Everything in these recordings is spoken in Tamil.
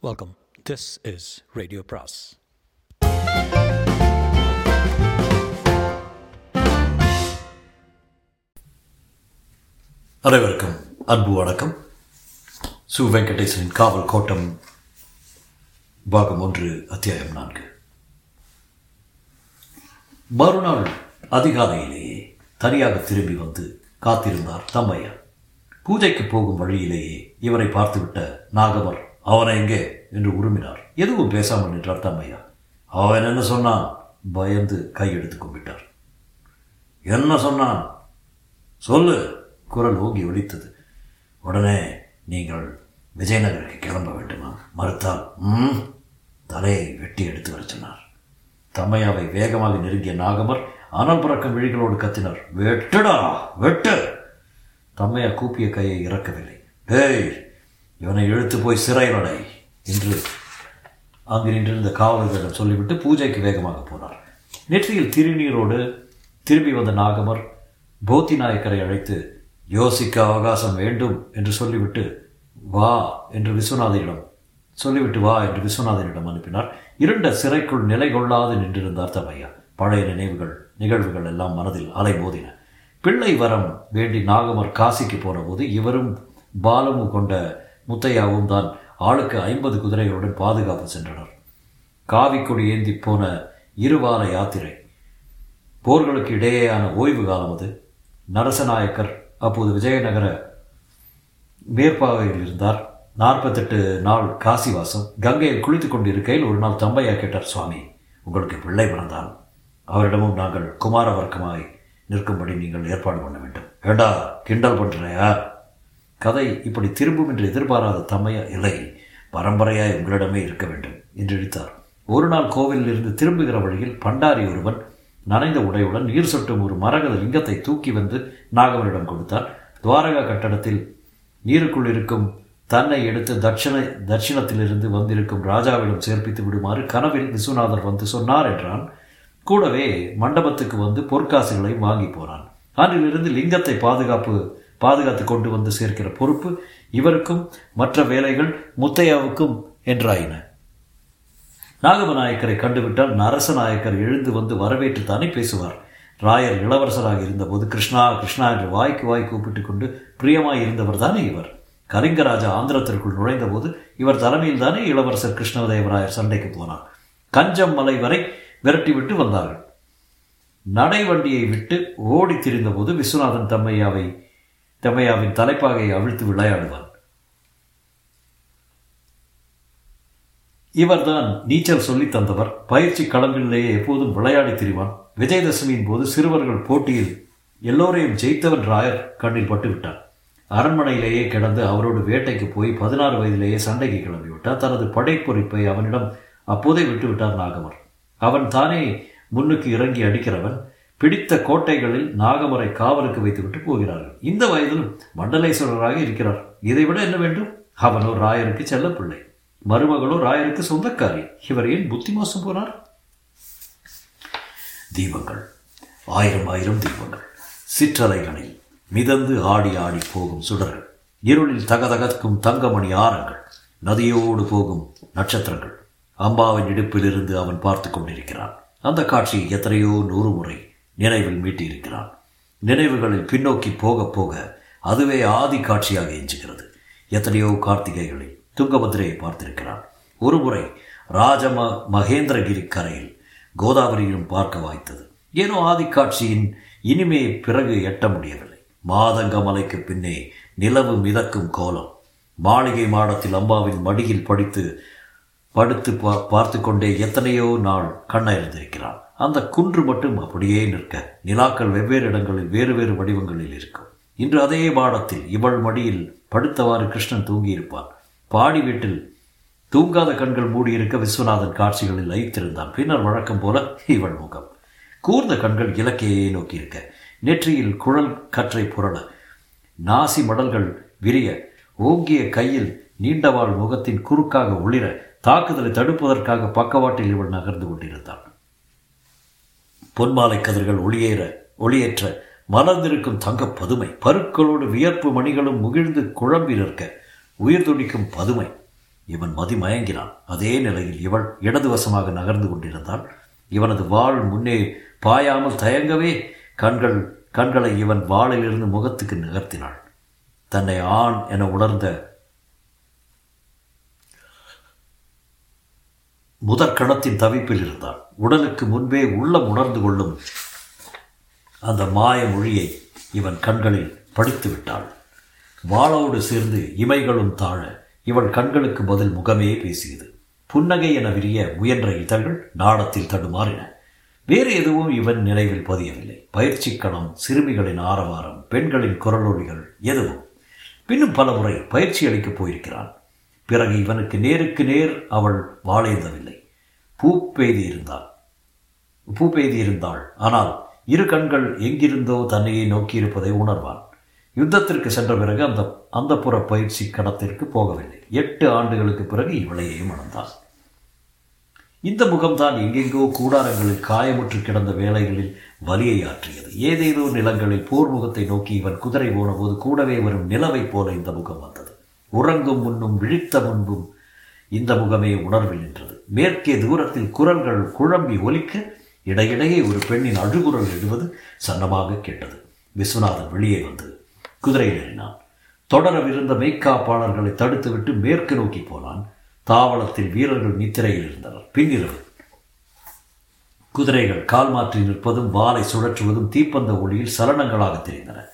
வெல்கம் திஸ் இஸ் ரேடியோ பிராஸ் அனைவருக்கும் அன்பு வணக்கம். சு வெங்கடேசனின் காவல் கோட்டம் பாகம் ஒன்று அத்தியாயம் நான்கு. மறுநாள் அதிகாலையிலேயே தனியாக திரும்பி வந்து காத்திருந்தார் தம்மையா பூஜைக்கு போகும் வழியிலேயே இவரை பார்த்துவிட்ட நாகவர் அவனை எங்கே? என்று உருமினார். எதுவும் பேசாமல் நின்றார் தம்மையா? அவன் என்ன சொன்னான்? பயந்து கையெடுத்து கும்பிட்டார் என்ன சொன்னான்? சொல்லு. குரல் ஓங்கி ஒலித்தது. உடனே நீங்கள் விஜயநகருக்கு கிளம்ப வேண்டுமா? மறுத்தால் ம். தலையை வெட்டி எடுத்து வர சொன்னார். தம்மையாவை வேகமாக நெருங்கிய நாகமர் அனல் பறக்கும் விழிகளோடு கத்தினார். வெட்டுடா! வெட்டு தம்மையா கூப்பிய கையை இறக்கவில்லை. டேய் இவனை இழுத்து போய் சிறையில் என்று அங்கு நின்றிருந்த காவலர்களிடம் சொல்லிவிட்டு பூஜைக்கு வேகமாக போனார். நெற்றியில் திருநீரோடு திரும்பி வந்த நாகமர் போத்தி நாயக்கரை அழைத்து யோசிக்க அவகாசம் வேண்டும் என்று சொல்லிவிட்டு வா என்று விஸ்வநாதனிடம் சொல்லிவிட்டு வா என்று விஸ்வநாதனிடம் அனுப்பினார். இரண்ட சிறைக்குள் நிலை கொள்ளாது நின்றிருந்தார் தமையா. பழைய நினைவுகள் நிகழ்வுகள் எல்லாம் மனதில் அலைமோதின. பிள்ளை வரம் வேண்டி நாகமர் காசிக்கு போனபோது இவரும் பாலமு கொண்ட முத்தையாவும் தான் ஆளுக்கு ஐம்பது குதிரைகளுடன் பாதுகாப்பு சென்றனர். காவிக்கொடி ஏந்தி போன இருவார யாத்திரை. போர்களுக்கு இடையேயான ஓய்வு காலம் அது. நரசநாயக்கர் அப்போது விஜயநகர மேற்பாவையில் இருந்தார். நாற்பத்தெட்டு நாள் காசிவாசம். கங்கையில் குளித்துக் கொண்டிருக்கையில் ஒரு நாள் தம்பையா கேட்டார் சுவாமி உங்களுக்கு பிள்ளை பிறந்தால் அவரிடமும் நாங்கள் குமார வர்க்கமாய் நிற்கும்படி நீங்கள் ஏற்பாடு பண்ண வேண்டும். ஏண்டா கிண்டல் பண்ணுறையா கதை இப்படி திரும்பும் என்று எதிர்பாராத தம்மையா இல்லை பரம்பரையாய் உங்களிடமே இருக்க வேண்டும் என்று இழித்தார் ஒரு நாள் கோவிலில் இருந்து திரும்புகிற வழியில் பண்டாரி ஒருவன் நனைந்த உடையுடன் நீர் சொட்டும் ஒரு மரகத லிங்கத்தை தூக்கி வந்து நாகவனிடம் கொடுத்தார். துவாரகா கட்டடத்தில் நீருக்குள் இருக்கும் தன்னை எடுத்து தட்சிண தட்சிணத்திலிருந்து வந்திருக்கும் ராஜாவிடம் சேர்ப்பித்து விடுமாறு கனவில் விஸ்வநாதர் வந்து சொன்னார் என்றான். கூடவே மண்டபத்துக்கு வந்து பொற்காசுகளை வாங்கி போனான். அன்றிலிருந்து லிங்கத்தை பாதுகாப்பு பாதுகாத்து கொண்டு வந்து சேர்க்கிற பொறுப்பு இவருக்கும் மற்ற வேலைகள் முத்தையாவுக்கும் என்றாயின. நாகவநாயக்கரை கண்டுவிட்டால் நரசநாயக்கர் எழுந்து வந்து வரவேற்று தானே பேசுவார். ராயர் இளவரசராக இருந்தபோது கிருஷ்ணா கிருஷ்ணா என்று வாய்க்கு வாய் கூப்பிட்டு கொண்டு பிரியமாய் இருந்தவர் தானே இவர். கலிங்கராஜா ஆந்திரத்திற்குள் நுழைந்தபோது இவர் தலைமையில் தானே இளவரசர் கிருஷ்ணதேவராயர் சண்டைக்கு போனார். கஞ்சம் மலை வரை விரட்டிவிட்டு வந்தார்கள். நடை வண்டியை விட்டு ஓடி திரிந்தபோது விஸ்வநாதன் தம்மையாவை தம்மையாவின் தலைப்பாகையை அவிழ்த்து விளையாடுவான். இவர்தான் நீச்சல் சொல்லி தந்தவர். பயிற்சி களங்களிலேயே எப்போதும் விளையாடி திரிவான். விஜயதசமியின் போது சிறுவர்கள் போட்டியில் எல்லோரையும் ஜெயித்தவன் ராயர் கண்ணில் பட்டுவிட்டான் அரண்மனையிலேயே கிடந்து அவரோடு வேட்டைக்கு போய் பதினாறு வயதிலேயே சண்டைக்கு கிளம்பிவிட்டார். தனது படைப்பொறிப்பை அவனிடம் அப்போதே விட்டுவிட்டார் நாகவர். அவன் தானே முன்னுக்கு இறங்கி அடிக்கிறவன். பிடித்த கோட்டைகளில் நாகமரை காவலுக்கு வைத்துவிட்டு போகிறார்கள். இந்த வயதிலும் மண்டலேஸ்வரராக இருக்கிறார். இதைவிட என்ன வேண்டும்? அவனோ ராயருக்கு செல்லப்பிள்ளை. மருமகளோ ராயருக்கு சொந்தக்காரி. இவர் ஏன் புத்தி மோசம் போனார்? தீபங்கள். ஆயிரம் ஆயிரம் தீபங்கள். சிற்றலைகளில் மிதந்து ஆடி ஆடி போகும் சுடர்கள். இருளில் தகதகக்கும் தங்கமணி ஆரங்கள். நதியோடு போகும் நட்சத்திரங்கள். அம்பாவின் இடுப்பிலிருந்து அவன் பார்த்து கொண்டிருக்கிறான். அந்த காட்சியை எத்தனையோ நூறு முறை நினைவில் மீட்டியிருக்கிறான். நினைவுகளில் பின்னோக்கி போக போக அதுவே ஆதி காட்சியாக எஞ்சுகிறது. எத்தனையோ கார்த்திகைகளை துங்கபத்திரையை பார்த்திருக்கிறான். ஒருமுறை ராஜம மகேந்திரகிரி கரையில் கோதாவரியிலும் பார்க்க வாய்த்தது. ஏனோ ஆதி காட்சியின் இனிமே பிறகு எட்ட முடியவில்லை. மாதங்க மலைக்கு பின்னே நிலவு மிதக்கும் கோலம். மாளிகை மாடத்தில் அம்பாவின் மடியில் படித்து படுத்து பா பார்த்து கொண்டே எத்தனையோ நாள் கண்ணயர்ந்திருக்கிறான் அந்த குன்று மட்டும் அப்படியே நிற்க நிலாக்கள் வெவ்வேறு இடங்களில் வேறு வேறு வடிவங்களில் இருக்கும். இன்று அதே பாடத்தில் இவள் மடியில் படுத்தவாறு கிருஷ்ணன் தூங்கியிருப்பான். பாடி வீட்டில் தூங்காத கண்கள் மூடியிருக்க விஸ்வநாதன் காட்சிகளில் லயித்திருந்தான் பின்னர் வழக்கம் போல இவள் முகம். கூர்ந்த கண்கள் இலக்கையே நோக்கியிருக்க. நெற்றியில் குழல் கற்றை புரள நாசி மடல்கள் விரிய ஓங்கிய கையில் நீண்டவாள் முகத்தின் குறுக்காக ஒளிர தாக்குதலை தடுப்பதற்காக பக்கவாட்டில் இவள் நகர்ந்து கொண்டிருந்தாள். பொன்மாலை கதிர்கள் ஒளியேற ஒளியேற்ற மலர்ந்திருக்கும் தங்கப் பதுமை பருக்களோடு வியர்ப்பு மணிகளும் முகிழ்ந்து குழம்பி நிற்க உயிர் துடிக்கும் பதுமை. இவன் மதிமயங்கினான் அதே நிலையில் இவள் இடதுவசமாக நகர்ந்து கொண்டிருந்தாள். இவனது வாள் முன்னே பாயாமல் தயங்கவே கண்கள் கண்களை இவன் வாளிலிருந்து முகத்துக்கு நிகர்த்தினாள். தன்னை ஆண் என உணர்ந்த முதற்கணத்தின் தவிப்பில் இருந்தாள் உடலுக்கு முன்பே உள்ளம் உணர்ந்து கொள்ளும் அந்த மாய மொழியை இவன் கண்களில் படித்து விட்டாள். வாளோடு சேர்ந்து இமைகளும் தாழ இவள் கண்களுக்கு பதில் முகமே பேசியது. புன்னகை என விரிய முயன்ற இதழ்கள் நாடத்தில் தடுமாறின. வேறு எதுவும் இவன் நினைவில் பதியவில்லை. பயிற்சி கணம் சிறுமிகளின் ஆரவாரம் பெண்களின் குரலொலிகள் எதுவும் பின்னும் பல முறை பயிற்சி அளிக்கப் போயிருக்கிறான். பிறகு இவனுக்கு நேருக்கு நேர் அவள் வாழேந்தவில்லை பூ பெய்தி இருந்தாள். பூ பெய்தி இருந்தாள். ஆனால் இரு கண்கள் எங்கிருந்தோ தன்னையே நோக்கியிருப்பதை உணர்வான். யுத்தத்திற்கு சென்ற பிறகு அந்த அந்த புற பயிற்சி கடத்திற்கு போகவில்லை. எட்டு ஆண்டுகளுக்கு பிறகு இவளையே மணந்தான். இந்த முகம்தான் எங்கெங்கோ கூடாரங்களில் காயமுற்று கிடந்த வேலைகளில் வலியை ஆற்றியது. ஏதேதோ நிலங்களில் போர் முகத்தை நோக்கி இவன் குதிரை போனபோது கூடவே வரும் நிலவைப் போல இந்த முகம் வந்தது. உறங்கும் முன்னும் விழித்த முன்பும் இந்த முகமே உணர்வில் நின்றது. மேற்கே தூரத்தில் குரல்கள் குழம்பி ஒலிக்க இடையிடையே ஒரு பெண்ணின் அழுகுரல் எழுவது சன்னமாக கேட்டது. விஸ்வநாதன் வெளியே வந்து குதிரையில் ஏறினான். தொடரவிருந்த மெய்க்காப்பாளர்களை தடுத்துவிட்டு மேற்கு நோக்கி போனான். தாவளத்தில் வீரர்கள் நித்திரையில் இருந்தனர். பின்னிரவு குதிரைகள் கால் மாற்றி நிற்பதும் வாலை சுழற்றுவதும் தீப்பந்த ஒளியில் சலனங்களாக தெரிந்தன.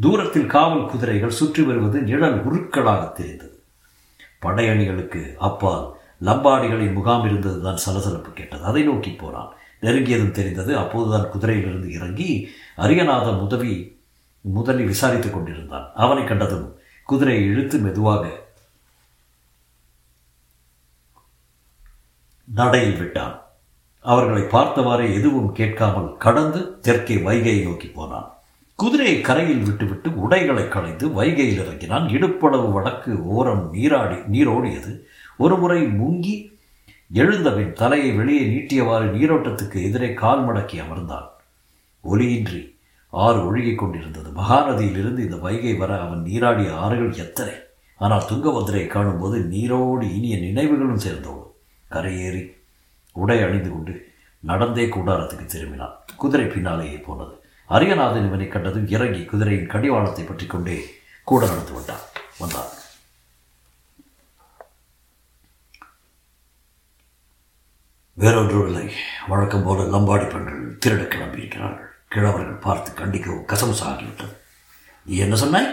தூரத்தில் காவல் குதிரைகள் சுற்றி வருவது நிழல் உருக்களாக தெரிந்தது. படையணிகளுக்கு அப்பால் லம்பாடிகளின் முகாம் இருந்ததுதான் சலசலப்பு கேட்டது. அதை நோக்கி போனான். நெருங்கியதும் தெரிந்தது. அப்போதுதான் குதிரையிலிருந்து இறங்கி அரியநாதன் உதவி முதலில் விசாரித்துக் கொண்டிருந்தான். அவனை கண்டதும் குதிரையை இழுத்து மெதுவாக நடையில் விட்டான். அவர்களை பார்த்தவாறே எதுவும் கேட்காமல் கடந்து தெற்கே வைகையை நோக்கி போனான். குதிரையை கரையில் விட்டுவிட்டு உடைகளை களைந்து வைகையில் இறங்கினான். இடுப்பளவு வடக்கு ஓரம் நீராடி நீரோடியது. ஒரு முறை முங்கி எழுந்தபின் தலையை வெளியே நீட்டியவாறு நீரோட்டத்துக்கு எதிரே கால் மடக்கி அமர்ந்தான். ஒலியின்றி ஆறு ஒழுகிக் கொண்டிருந்தது. மகாநதியிலிருந்து இந்த வைகை வர அவன் நீராடிய ஆறுகள் எத்தனை? ஆனால் துங்கபத்திரையை காணும்போது நீரோடு இனிய நினைவுகளும் சேர்ந்தோம். கரையேறி உடை அணிந்து கொண்டு நடந்தே கூடாரத்துக்கு திரும்பினான். குதிரை பின்னாலேயே போனது. அரியநாதன் இவனை கண்டதும் இறங்கி குதிரையின் கடிவாளத்தை பற்றி கொண்டே கூட நடந்து வந்தான். வந்தான். வேறொன்றும் இல்லை வழக்கம் போல லம்பாடி பெண்கள் திருட கிளம்பியிருக்கிறார்கள். கிழவர்கள் பார்த்து கண்டிக்கவும் கசம் சாகிவிட்டது. நீ என்ன சொன்னாய்?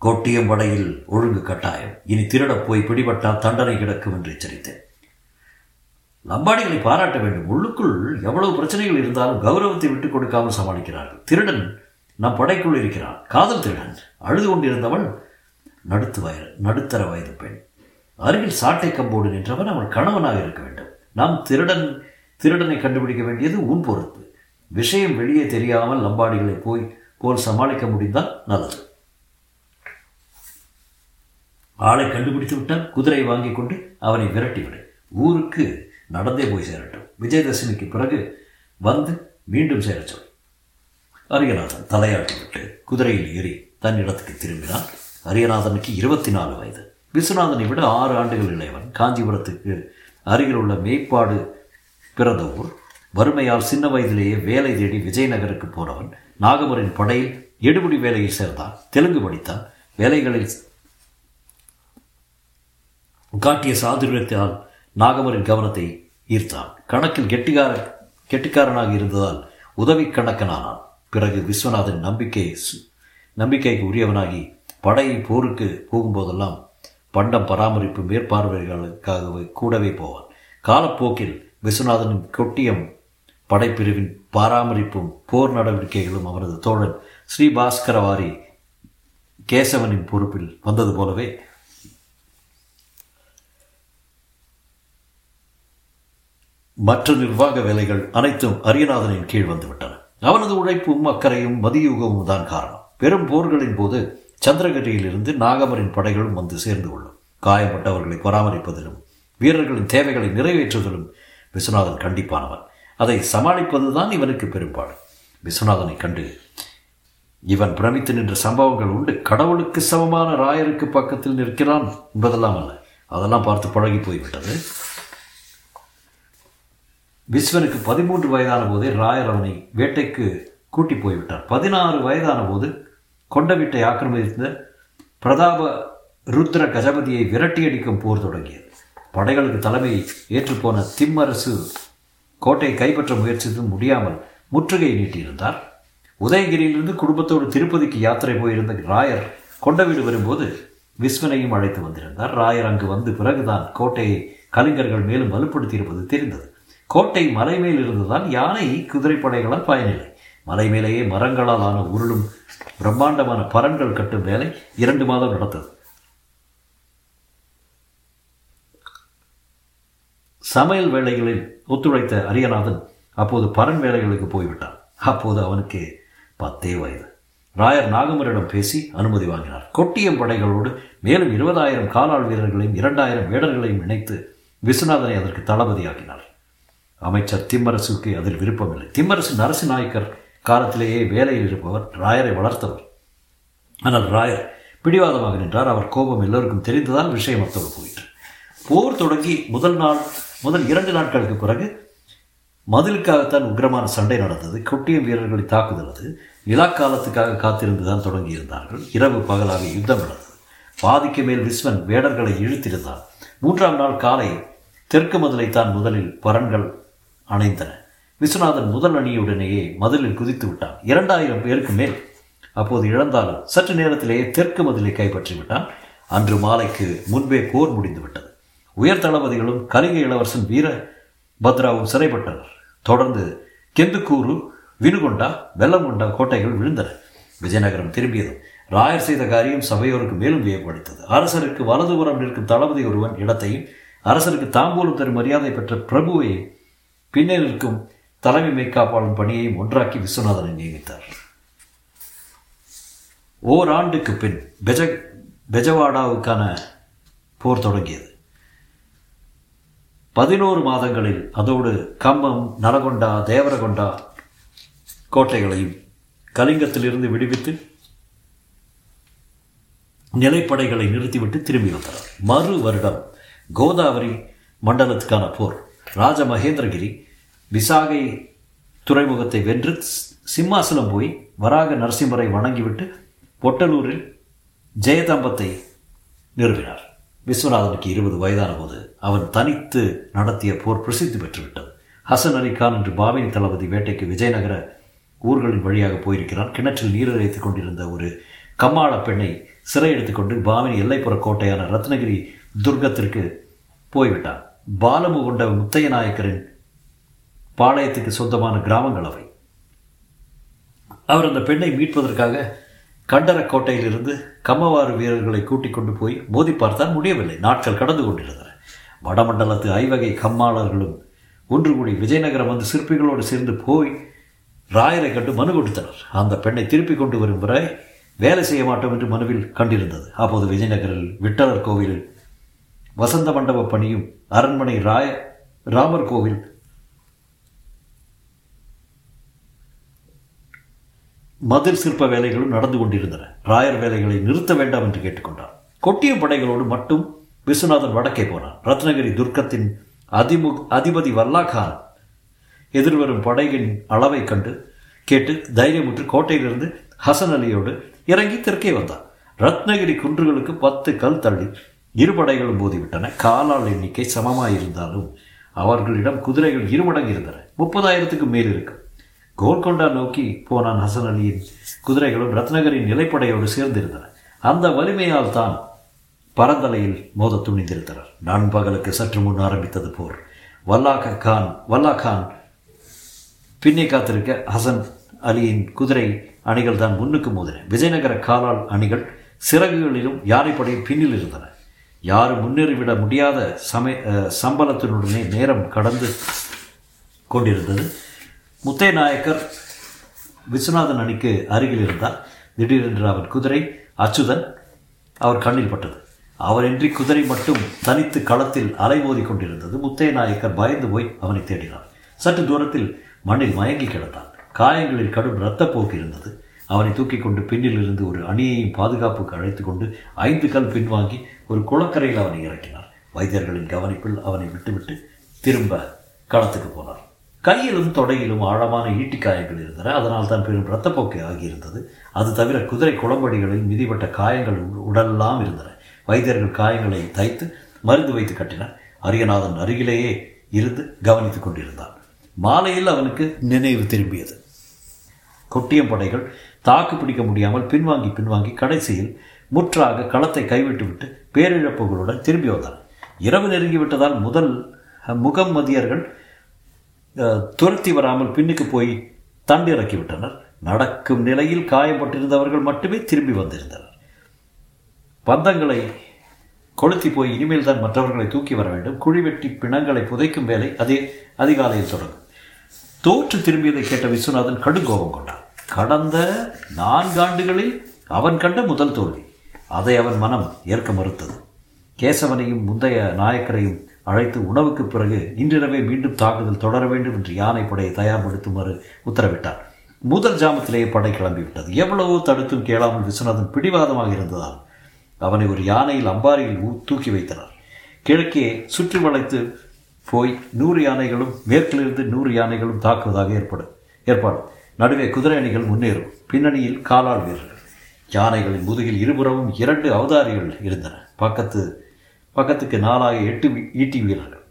கொட்டியம் படையில் ஒழுங்கு கட்டாயம். இனி திருடப் போய் பிடிபட்டால் தண்டனை கிடக்கும் என்று எச்சரித்தேன். லம்பாடிகளை பாராட்ட வேண்டும். உள்ளுக்குள் எவ்வளவு பிரச்சனைகள் இருந்தாலும் கௌரவத்தை விட்டுக் கொடுக்காமல் சமாளிக்கிறார்கள். திருடன் நம் படைக்குள் இருக்கிறான். காதல் திருடன். அழுது கொண்டிருந்தவள் நடுத்து வயது நடுத்தர வயது பெண். அருகில் சாட்டை கம்போடு நின்றவன் அவன் கணவனாக இருக்க வேண்டும். நாம் திருடன் திருடனை கண்டுபிடிக்க வேண்டியது உன் பொறுப்பு. விஷயம் வெளியே தெரியாமல் லம்பாடிகளை போய் போல் சமாளிக்க முடிந்தால் நல்லது. ஆளை கண்டுபிடித்து விட்டால் குதிரை வாங்கி கொண்டு அவனை விரட்டிவிடு ஊருக்கு நடந்தே போய் சேரட்டும். விஜயதசமிக்கு பிறகு வந்து மீண்டும் சேரச் சொல். அரியநாதன் தலையாட்டி விட்டு குதிரையில் ஏறி தன் இடத்துக்கு திரும்பினான். அரியநாதனுக்கு இருபத்தி நாலு வயது. விஸ்வநாதனை விட ஆறு ஆண்டுகள் இளையவன். காஞ்சிபுரத்துக்கு அருகில் உள்ள மேய்ப்பாடு பிறந்த ஊர். வறுமையால் சின்ன வயதிலேயே வேலை தேடி விஜயநகருக்கு போனவன். நாகமரின் படையில் எடுபடி வேலையில் சேர்ந்தான். தெலுங்கு படித்தான். வேலைகளில் காட்டிய சாதுரியத்தால் நாகமரின் கவனத்தை ஈர்த்தான் கணக்கில் கெட்டிகார கெட்டிக்காரனாக இருந்ததால் உதவி கணக்கனானான். பிறகு விஸ்வநாதன் நம்பிக்கை நம்பிக்கைக்கு உரியவனாகி படை போருக்கு போகும்போதெல்லாம் பண்டம் பராமரிப்பு மேற்பார்வைகளுக்காகவே கூடவே போவான். காலப்போக்கில் விஸ்வநாதனின் கொட்டியம் படைப்பிரிவின் பராமரிப்பும் போர் நடவடிக்கைகளும் அவரது தோழன் ஸ்ரீபாஸ்கரவாரி கேசவனின் பொறுப்பில் வந்தது போலவே மற்ற நிர்வாக வேலைகள் அனைத்தும் அரியநாதனின் கீழ் வந்துவிட்டன. அவனது உழைப்பும் அக்கறையும் மதியுகமும் தான் காரணம். பெரும் போர்களின் போது சந்திரகிரியிலிருந்து நாகமரின் படைகளும் வந்து சேர்ந்து கொள்ளும். காயப்பட்டவர்களை பராமரிப்பதிலும் வீரர்களின் தேவைகளை நிறைவேற்றுவதிலும் விஸ்வநாதன் கண்டிப்பானவன். அதை சமாளிப்பதுதான் இவனுக்கு பெரும்பாடு. விஸ்வநாதனை கண்டு இவன் பிரமித்து நின்ற சம்பவங்கள் உண்டு. கடவுளுக்கு சமமான ராயருக்கு பக்கத்தில் நிற்கிறான். என்பதெல்லாம் அல்ல. அதெல்லாம் பார்த்து பழகி போய்விட்டது. விஸ்வனுக்கு பதிமூன்று வயதான போதே ராயர் அவனை வேட்டைக்கு கூட்டி போய்விட்டார். பதினாறு வயதான போது கொண்ட வீட்டை ஆக்கிரமித்த பிரதாப ருத்ர கஜபதியை விரட்டியடிக்கும் போர் தொடங்கியது. படைகளுக்கு தலைமை ஏற்றுப்போன திம்மரசு கோட்டையை கைப்பற்ற முயற்சித்தும் முடியாமல் முற்றுகையை நீட்டியிருந்தார். உதயகிரியிலிருந்து குடும்பத்தோடு திருப்பதிக்கு யாத்திரை போயிருந்த ராயர் கொண்ட வீடு வரும்போது விஸ்வனையும் அழைத்து வந்திருந்தார். ராயர் அங்கு வந்து பிறகுதான் கோட்டையை கலிங்கர்கள் மேலும் வலுப்படுத்தியிருப்பது தெரிந்தது. கோட்டை மலை இருந்துதான் யானை குதிரைப்படைகளால் பயனில்லை மலை மேலேயே மரங்களால் ஆன உருளும் பிரம்மாண்டமான பரன்கள் கட்டும் வேலை இரண்டு மாதம் நடந்தது. சமையல் வேலைகளில் ஒத்துழைத்த அரியநாதன் அப்போது பரன் வேலைகளுக்கு போய்விட்டான் அப்போது அவனுக்கு பத்தே வயது. ராயர் நாகமரிடம் பேசி அனுமதி வாங்கினார். கொட்டியம் படைகளோடு மேலும் இருபதாயிரம் காலாள் வீரர்களையும் இரண்டாயிரம் வேடர்களையும் இணைத்து விஸ்வநாதனை அதற்கு தளபதியாக்கினார். அமைச்சர் திம்மரசுக்கு அதில் விருப்பமில்லை. திம்மரசு நரசிநாயக்கர் காலத்திலேயே வேலையில் இருப்பவர் ராயரை வளர்த்தவர். ஆனால் ராயர் பிடிவாதமாக நின்றார். அவர் கோபம் எல்லோருக்கும் தெரிந்ததால் விஷயம் அத்தோடு போயிற்று. போர் தொடங்கி முதல் நாள் முதல் இரண்டு நாட்களுக்கு பிறகு மதிலுக்காகத்தான் உக்கிரமான சண்டை நடந்தது. கொட்டியம் வீரர்களை தாக்குதல் அது. நிலாக்காலத்துக்காக காத்திருந்து தான் தொடங்கியிருந்தார்கள். இரவு பகலாக யுத்தம் நடந்தது. பாதிக்கு மேல் விஸ்வன் வேடர்களை இழுத்திருந்தான். மூன்றாம் நாள் காலை தெற்கு மதிலை தான் முதலில் பரன்கள் அணைந்தன. விஸ்வநாதன் முதல் அணியுடனேயே மதிலில் குதித்து விட்டான். இரண்டாயிரம் பேருக்கு மேல். அப்போது இழந்தாலும் சற்று நேரத்திலேயே தெற்கு மதிலை கைப்பற்றி விட்டான். அன்று மாலைக்கு முன்பே போர் முடிந்துவிட்டது உயர் தளபதிகளும் கலிங்க இளவரசன் வீர பத்ராவும் சிறைப்பட்டனர். தொடர்ந்து கெந்துக்கூரு வினுகொண்டா வெள்ளங்கொண்டா கோட்டைகள் விழுந்தன. விஜயநகரம் திரும்பியது. ராயர் செய்த காரியம் சபையோருக்கு மேலும் வியப்பளித்தது. அரசருக்கு வலதுபுறம் நிற்கும் தளபதி ஒருவன் இடத்தையும் அரசருக்கு தாம்பூலம் தரும் மரியாதை பெற்ற பிரபுவை பின்னர் இருக்கும் தலைமை மேற்காப்பாளன் பணியையும் ஒன்றாக்கி விஸ்வநாதனை நியமித்தார். ஓராண்டுக்கு பின் பெஜ பெஜவாடாவுக்கான போர் தொடங்கியது. பதினோரு மாதங்களில் அதோடு கம்பம் நலகொண்டா தேவரகொண்டா கோட்டைகளையும் கலிங்கத்திலிருந்து விடுவித்து நிலைப்படைகளை நிறுத்திவிட்டு திரும்பி வந்தார். மறு வருடம் கோதாவரி மண்டலத்துக்கான போர் ராஜ மகேந்திரகிரி விசாகை துறைமுகத்தை வென்று சிம்மாசனம் போய் வராக நரசிம்மரை வணங்கிவிட்டு பொட்டலூரில் ஜெயதம்பத்தை நிறுவினார். விஸ்வநாதனுக்கு இருபது வயதான போது அவன் தனித்து நடத்திய போர் பிரசித்தி பெற்றுவிட்டது. ஹசன் அலி கான் என்று பாவினி தளபதி வேட்டைக்கு விஜயநகர ஊர்களின் வழியாக போயிருக்கிறான். கிணற்றில் நீர் இறைத்துக் கொண்டிருந்த ஒரு கம்மாள பெண்ணை சிறை எடுத்துக்கொண்டு பாமினி எல்லைப்புற கோட்டையான ரத்னகிரி துர்க்கத்திற்கு போய்விட்டான். பாலமு கொண்ட முத்தைய நாயக்கரின் பாளையத்துக்கு சொந்தமான கிராமங்கள் அவை. அவர் அந்த பெண்ணை மீட்பதற்காக கண்டரக்கோட்டையிலிருந்து கம்மவாறு வீரர்களை கூட்டிக் கொண்டு போய் மோதி பார்த்தால் முடியவில்லை. நாட்கள் கடந்து கொண்டிருந்தன. வடமண்டலத்து ஐவகை கம்மாளர்களும் ஒன்று கூடி விஜயநகரம் வந்து சிற்பிகளோடு சேர்ந்து போய் ராயரை கண்டு மனு கொடுத்தனர். அந்த பெண்ணை திருப்பி கொண்டு வரும் வரை வேலை செய்ய மாட்டோம் என்று மனுவில் கண்டிருந்தது. அப்போது விஜயநகரில் விட்டலர் கோவிலில் வசந்த மண்டப பணியும் அரண்மனை ராய ராமர் கோவில் மதில் சிற்ப வேலைகளும் நடந்து கொண்டிருந்தன. ராயர் வேலைகளை நிறுத்த வேண்டாம் என்று கேட்டுக்கொண்டார் கொட்டிய படைகளோடு மட்டும் விஸ்வநாதன் வடக்கே போனான். ரத்னகிரி துர்க்கத்தின் அதிமு அதிபதி வல்லாகான் எதிர்வரும் படையின் அளவை கண்டு கேட்டு தைரியமுற்று கோட்டையிலிருந்து ஹசன் அலியோடு இறங்கி தெற்கே வந்தான். ரத்னகிரி குன்றுகளுக்கு பத்து கல் தள்ளி இரு படைகளும் மோதிவிட்டன. காலால் எண்ணிக்கை சமமாயிருந்தாலும் அவர்களிடம் குதிரைகள் இருமடங்கு இருந்தன. முப்பதாயிரத்துக்கு மேல் இருக்கும் கோல்கொண்டா நோக்கி போனான் ஹசன் அலியின் குதிரைகளும் ரத்னகரின் நிலைப்படையோடு சேர்ந்திருந்தன. அந்த வலிமையால் தான் பரந்தலையில் மோத துணிந்திருந்தனர். நண்பகலுக்கு சற்று முன் ஆரம்பித்தது போர். வல்லாக கான் வல்லா கான் பின்னே காத்திருக்க ஹசன் அலியின் குதிரை அணிகள் தான் முன்னுக்கு மோதின. விஜயநகர காலால் அணிகள் சிறகுகளிலும் யானைப்படை பின்னில் இருந்தன. யாரும் முன்னேறிவிட முடியாத சமய சம்பளத்தினுடனே நேரம் கடந்து கொண்டிருந்தது. முத்தைய நாயக்கர் விஸ்வநாதன் அணிக்கு அருகில் இருந்தார். திடீரென்று அவன் குதிரை அச்சுதன் அவர் கண்ணில் பட்டது. அவரின்றி குதிரை மட்டும் தனித்து களத்தில் அலைமோதி கொண்டிருந்தது. முத்தைய நாயக்கர் பயந்து போய் அவனை தேடினார். சற்று தூரத்தில் மண்ணில் மயங்கி கிடந்தான். காயங்களில் கடும் இரத்தப்போக்கு இருந்தது. அவனை தூக்கி கொண்டு பின்னில் இருந்து ஒரு அணியையும் பாதுகாப்புக்கு அழைத்து கொண்டு ஐந்து கல் பின்வாங்கி ஒரு குளக்கரையில் அவனை இறக்கினார். வைத்தியர்களின் கவனிப்பில் அவனை விட்டுவிட்டு திரும்ப களத்துக்கு போனார். கையிலும் தொடையிலும் ஆழமான ஈட்டிக்காயங்கள் இருந்தன. அதனால் தான் பெரும் இரத்தப்போக்கு ஆகியிருந்தது. அது தவிர குதிரை குளம்படிகளில் மிதிப்பட்ட காயங்கள் உடலெல்லாம் இருந்தன. வைத்தியர்கள் காயங்களை தைத்து மருந்து வைத்து கட்டினர். அரியநாதன் அருகிலேயே இருந்து கவனித்துக் கொண்டிருந்தான். மாலையில் அவனுக்கு நினைவு திரும்பியது. கொட்டியம் படைகள் தாக்கு பிடிக்க முடியாமல் பின்வாங்கி பின்வாங்கி கடைசியில் முற்றாக களத்தை கைவிட்டுவிட்டு பேரிழப்புகளுடன் திரும்பி வந்தனர் இரவு நெருங்கிவிட்டதால் முதல் முகம்மதியர்கள் துரத்தி வராமல் பின்னுக்கு போய் தண்டு இறக்கிவிட்டனர் நடக்கும் நிலையில் காயப்பட்டிருந்தவர்கள் மட்டுமே திரும்பி வந்திருந்தனர். பந்தங்களை கொளுத்தி போய் இனிமேல் தான் மற்றவர்களை தூக்கி வர வேண்டும். குழி வெட்டி பிணங்களை புதைக்கும் வேலை அதே அதிகாலையில் தொடங்கும். தோற்று திரும்பியதை கேட்ட விஸ்வநாதன் கடுங்கோபம் கொண்டான். கடந்த நான்காண்டுகளில் அவன் கண்ட முதல் தோல்வி. அதை அவன் மனம் ஏற்க மறுத்தது. கேசவனையும் முந்தைய நாயக்கரையும் அழைத்து உணவுக்கு பிறகு இன்றிரவே மீண்டும் தாக்குதல் தொடர வேண்டும் என்று யானை படையை தயார்படுத்துமாறு உத்தரவிட்டார். முதல் ஜாமத்திலேயே படை கிளம்பிவிட்டது. எவ்வளவோ தடுத்தும் கேளாமல் விஸ்வநாதன் பிடிவாதமாக இருந்ததால் அவனை ஒரு யானையில் அம்பாரியில் தூக்கி வைத்தனர். கிழக்கே சுற்றி வளைத்து போய் நூறு யானைகளும் மேற்கிலிருந்து நூறு யானைகளும் தாக்குவதாக ஏற்படும் ஏற்பாடு. நடுவே குதிரை அணிகள் முன்னேறும். பின்னணியில் காலாள் வீரர்கள். யானைகளின் முதுகில் இருபுறமும் இரண்டு அவதாரிகள் இருந்தன. பக்கத்து பக்கத்துக்கு நாலாக எட்டு ஈட்டி வீரர்கள்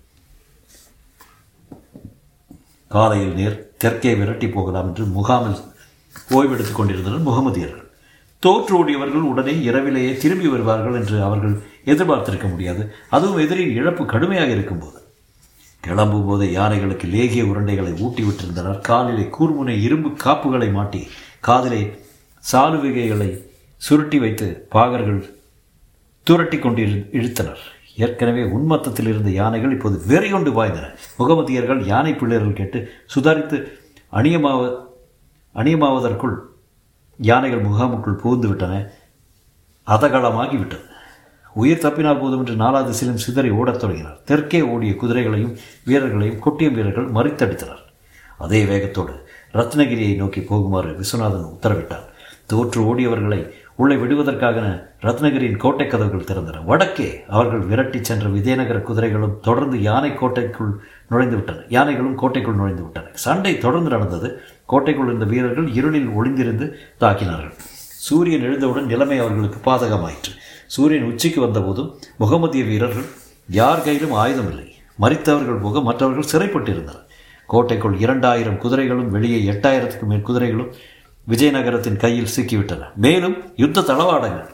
காலையில் நேர் தெற்கே விரட்டி போகலாம் என்று முகாமில் ஓய்வெடுத்துக் கொண்டிருந்தனர் முகமதியர்கள். தோற்று ஓடியவர்கள் உடனே இரவிலேயே திரும்பி வருவார்கள் என்று அவர்கள் எதிர்பார்த்திருக்க முடியாது. அதுவும் எதிரின் இழப்பு கடுமையாக இருக்கும்போது. கிளம்பும் போது யானைகளுக்கு லேகிய உருண்டைகளை ஊட்டி விட்டிருந்தனர். காலிலே கூர்முனை இரும்பு காப்புகளை மாட்டி காதிலே சாலுவிகைகளை சுருட்டி வைத்து பாகர்கள் துரட்டி கொண்டு இழுத்தனர். ஏற்கனவே உன்மத்தத்தில் இருந்த யானைகள் இப்போது வெறி கொண்டு பாய்ந்தன. முகமதியர்கள் யானை பிள்ளைகள் கேட்டு சுதாரித்து அணியமாவ அணியமாவதற்குள் யானைகள் முகாமுக்குள் புகுந்து விட்டன. அதகலமாகி விட்டது. உயிர் தப்பினால் போதும் என்று நாலா திசையிலும் சிதறி ஓடத் தொடங்கினார். தெற்கே ஓடிய குதிரைகளையும் வீரர்களையும் கொட்டிய வீரர்கள் மறித்தடித்தனர். அதே வேகத்தோடு ரத்னகிரியை நோக்கி போகுமாறு விஸ்வநாதன் உத்தரவிட்டார். தோற்று ஓடியவர்களை உள்ளே விடுவதற்காக ரத்னகிரியின் கோட்டை கதவுகள் திறந்தன. வடக்கே அவர்கள் விரட்டி சென்ற விஜயநகர குதிரைகளும் தொடர்ந்து யானை கோட்டைக்குள் நுழைந்து விட்டன. யானைகளும் கோட்டைக்குள் நுழைந்து விட்டன. சண்டை தொடர்ந்து நடந்தது. கோட்டைக்குள் இருந்த வீரர்கள் இருளில் ஒளிந்திருந்து தாக்கினார்கள். சூரியன் எழுந்தவுடன் நிலைமை அவர்களுக்கு பாதகமாயிற்று. சூரியன் உச்சிக்கு வந்தபோதும் முகமதிய வீரர்கள் யார் கையிலும் ஆயுதம் இல்லை மறித்தவர்கள் போக மற்றவர்கள் சிறைப்பட்டிருந்தனர் கோட்டைக்குள் இரண்டாயிரம் குதிரைகளும் வெளியே எட்டாயிரத்துக்கு மேல் குதிரைகளும் விஜயநகரத்தின் கையில் சிக்கிவிட்டன. மேலும் யுத்த தளவாடங்கள்.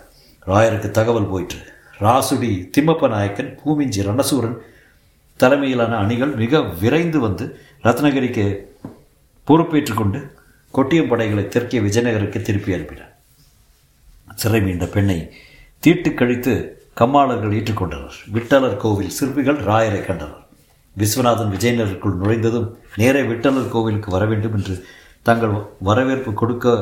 ராயருக்கு தகவல் போயிற்று. ராசுடி திம்மப்ப நாயக்கன் பூமிஞ்சி ரணசூரன் தலைமையிலான அணிகள் மிக விரைந்து வந்து ரத்னகிரிக்கு பொறுப்பேற்றுக் கொண்டு கொட்டியம் படைகளை தெற்கே விஜயநகருக்கு திருப்பி அனுப்பின. சிறை மீண்ட பெண்ணை தீட்டு கழித்து கம்மாளர்கள் ஏற்றுக்கொண்டனர். விட்டலர் கோவில் சிற்பிகள் ராயரை கண்டனர். விஸ்வநாதன் விஜயநகருக்குள் நுழைந்ததும் நேரே விட்டலர் கோவிலுக்கு வர வேண்டும் என்று தங்கள் வரவேற்பு கொடுக்க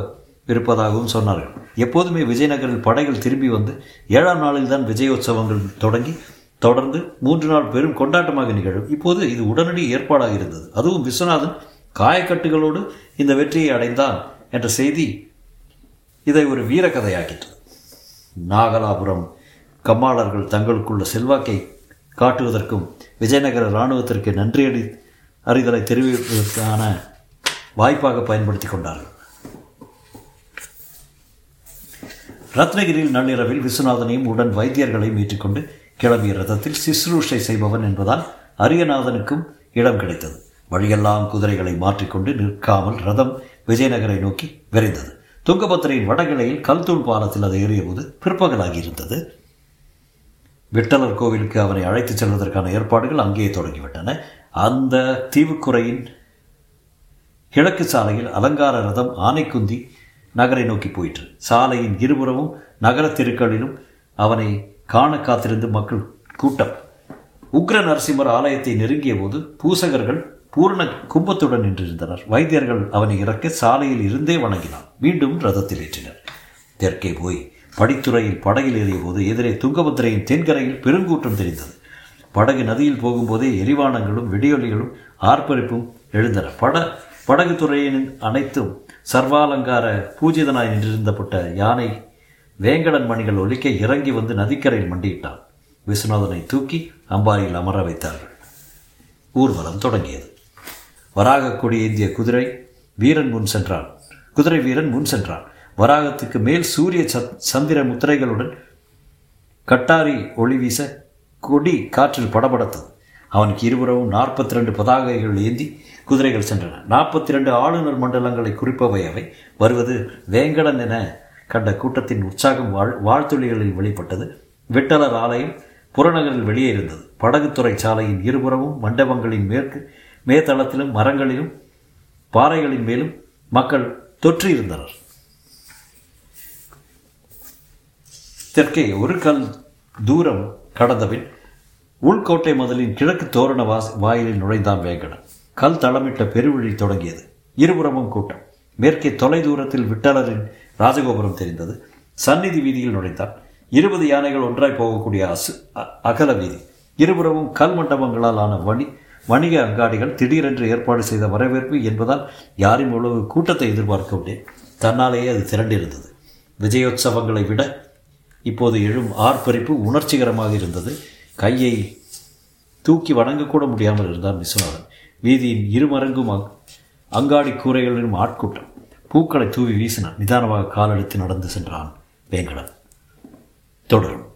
இருப்பதாகவும் சொன்னார்கள். எப்போதுமே விஜயநகரில் படைகள் திரும்பி வந்து ஏழாம் நாளில் தான் விஜயோத்சவங்கள் தொடங்கி தொடர்ந்து மூன்று நாள் பெரும் கொண்டாட்டமாக நிகழும். இப்போது இது உடனடி ஏற்பாடாக இருந்தது. அதுவும் விஸ்வநாதன் காயக்கட்டுகளோடு இந்த வெற்றியை அடைந்தான் என்ற செய்தி இதை ஒரு வீரக்கதையாக்கிற்று. நாகலாபுரம் கம்மாளர்கள் தங்களுக்குள்ள செல்வாக்கை காட்டுவதற்கும் விஜயநகர இராணுவத்திற்கு நன்றியடி அறிதலை தெரிவிப்பதற்கான வாய்ப்பாக பயன்படுத்தி கொண்டார்கள். ரத்னகிரியில் நள்ளிரவில் விஸ்வநாதனையும் உடன் வைத்தியர்களையும் ஏற்றிக்கொண்டு கிளம்பிய ரதத்தில் சிஸ்ரூஷை செய்பவன் என்பதால் அரியநாதனுக்கும் இடம் கிடைத்தது. வழியெல்லாம் குதிரைகளை மாற்றிக்கொண்டு நிற்காமல் ரதம் விஜயநகரை நோக்கி விரைந்தது. துங்கபத்திரையின் வடகிளையில் கல்தூள் பாலத்தில் அது ஏறியபோது பிற்பகலாகியிருந்தது. விட்டலர் கோவிலுக்கு அவனை அழைத்துச் செல்வதற்கான ஏற்பாடுகள் அங்கேயே தொடங்கிவிட்டன. அந்த தீவுக்குறையின் கிழக்கு சாலையில் அலங்கார ரதம் ஆனைக்குந்தி நகரை நோக்கி போயிற்று. சாலையின் இருபுறமும் நகர தெருக்களிலும் அவனை காண காத்திருந்து மக்கள் கூட்டம். உக்ர நரசிம்மர் ஆலயத்தை நெருங்கிய போது பூசகர்கள் பூரண கும்பத்துடன் நின்றிருந்தனர். வைத்தியர்கள் அவனை இறக்க சாலையில் இருந்தே வணங்கினான் மீண்டும் ரதத்தில் ஏற்றினர். தெற்கே போய் படித்துறையில் படகில் ஏறிய போது எதிரே துங்கபத்திரையின் தென்கரையில் பெருங்கூட்டம் தெரிந்தது. படகு நதியில் போகும்போதே எரிவானங்களும் வெடியொலிகளும் ஆர்ப்பரிப்பும் எழுந்தன. பட படகு துறையின் அனைத்தும் சர்வாலங்கார பூஜிதனாய் நின்றிருந்தப்பட்ட யானை வேங்கடன் மணிகள் ஒலிக்க இறங்கி வந்து நதிக்கரையில் மண்டியிட்டான் விஸ்வநாதனை தூக்கி அம்பாரியில் அமர வைத்தார்கள் ஊர்வலம் தொடங்கியது. வராக கொடி ஏந்திய குதிரை வீரன் முன் சென்றான் குதிரை வீரன் முன் சென்றான் வராகத்துக்கு மேல் சூரிய சந்திர முத்திரைகளுடன் கட்டாரி ஒளி வீச கொடி காற்றில் படபடத்தது. அவனுக்கு இருபுறமும் நாற்பத்தி ரெண்டு பதாகைகள் ஏந்தி குதிரைகள் சென்றன. நாற்பத்தி ரெண்டு ஆளுநர் மண்டலங்களை குறிப்பவை அவை. வருவது வேங்கடன் என கண்ட கூட்டத்தின் உற்சாகம் வாழ் வாழ்த்துளிகளில் வெளிப்பட்டது. விட்டலர் ஆலயம் புறநகரில் வெளியே இருந்தது. படகுத்துறை சாலையின் இருபுறமும் மண்டபங்களின் மேற்கு மேத்தளத்திலும் மரங்களிலும் பாறைகளின் மேலும் மக்கள் தொற்றியிருந்தனர் தெற்கே ஒரு கல் தூரம் கடந்தபின் உள்கோட்டை மதலின் கிழக்கு தோரண வா வாயிலில் நுழைந்தான் வேங்கடன் கல் தளமிட்ட பெருவழி தொடங்கியது. இருபுறமும் கூட்டம். மேற்கே தொலை தூரத்தில் விட்டலரின் ராஜகோபுரம் தெரிந்தது. சந்நிதி வீதியில் நுழைந்தான். இருபது யானைகள் ஒன்றாய் போகக்கூடிய அசு அகல வீதி. இருபுறமும் கல் மண்டபங்களால் ஆன வணி வணிக அங்காடிகள் திடீரென்று ஏற்பாடு செய்த வரவேற்பு என்பதால் யாரும் இவ்வளவு கூட்டத்தை எதிர்பார்க்கவில்லை தன்னாலேயே அது திரண்டிருந்தது. விஜயோத்சவங்களை விட இப்போது எழும் ஆர்ப்பரிப்பு உணர்ச்சிகரமாக இருந்தது. கையை தூக்கி வணங்கக்கூட முடியாமல் இருந்தார் விஸ்வநாதன். வீதியின் இருமரங்கும் அங்காடி கூரைகளிலும் ஆட்கூட்டம். பூக்களை தூவி வீசினான். நிதானமாக காலெடுத்து நடந்து சென்றான் வேங்கடன் தொடரும்.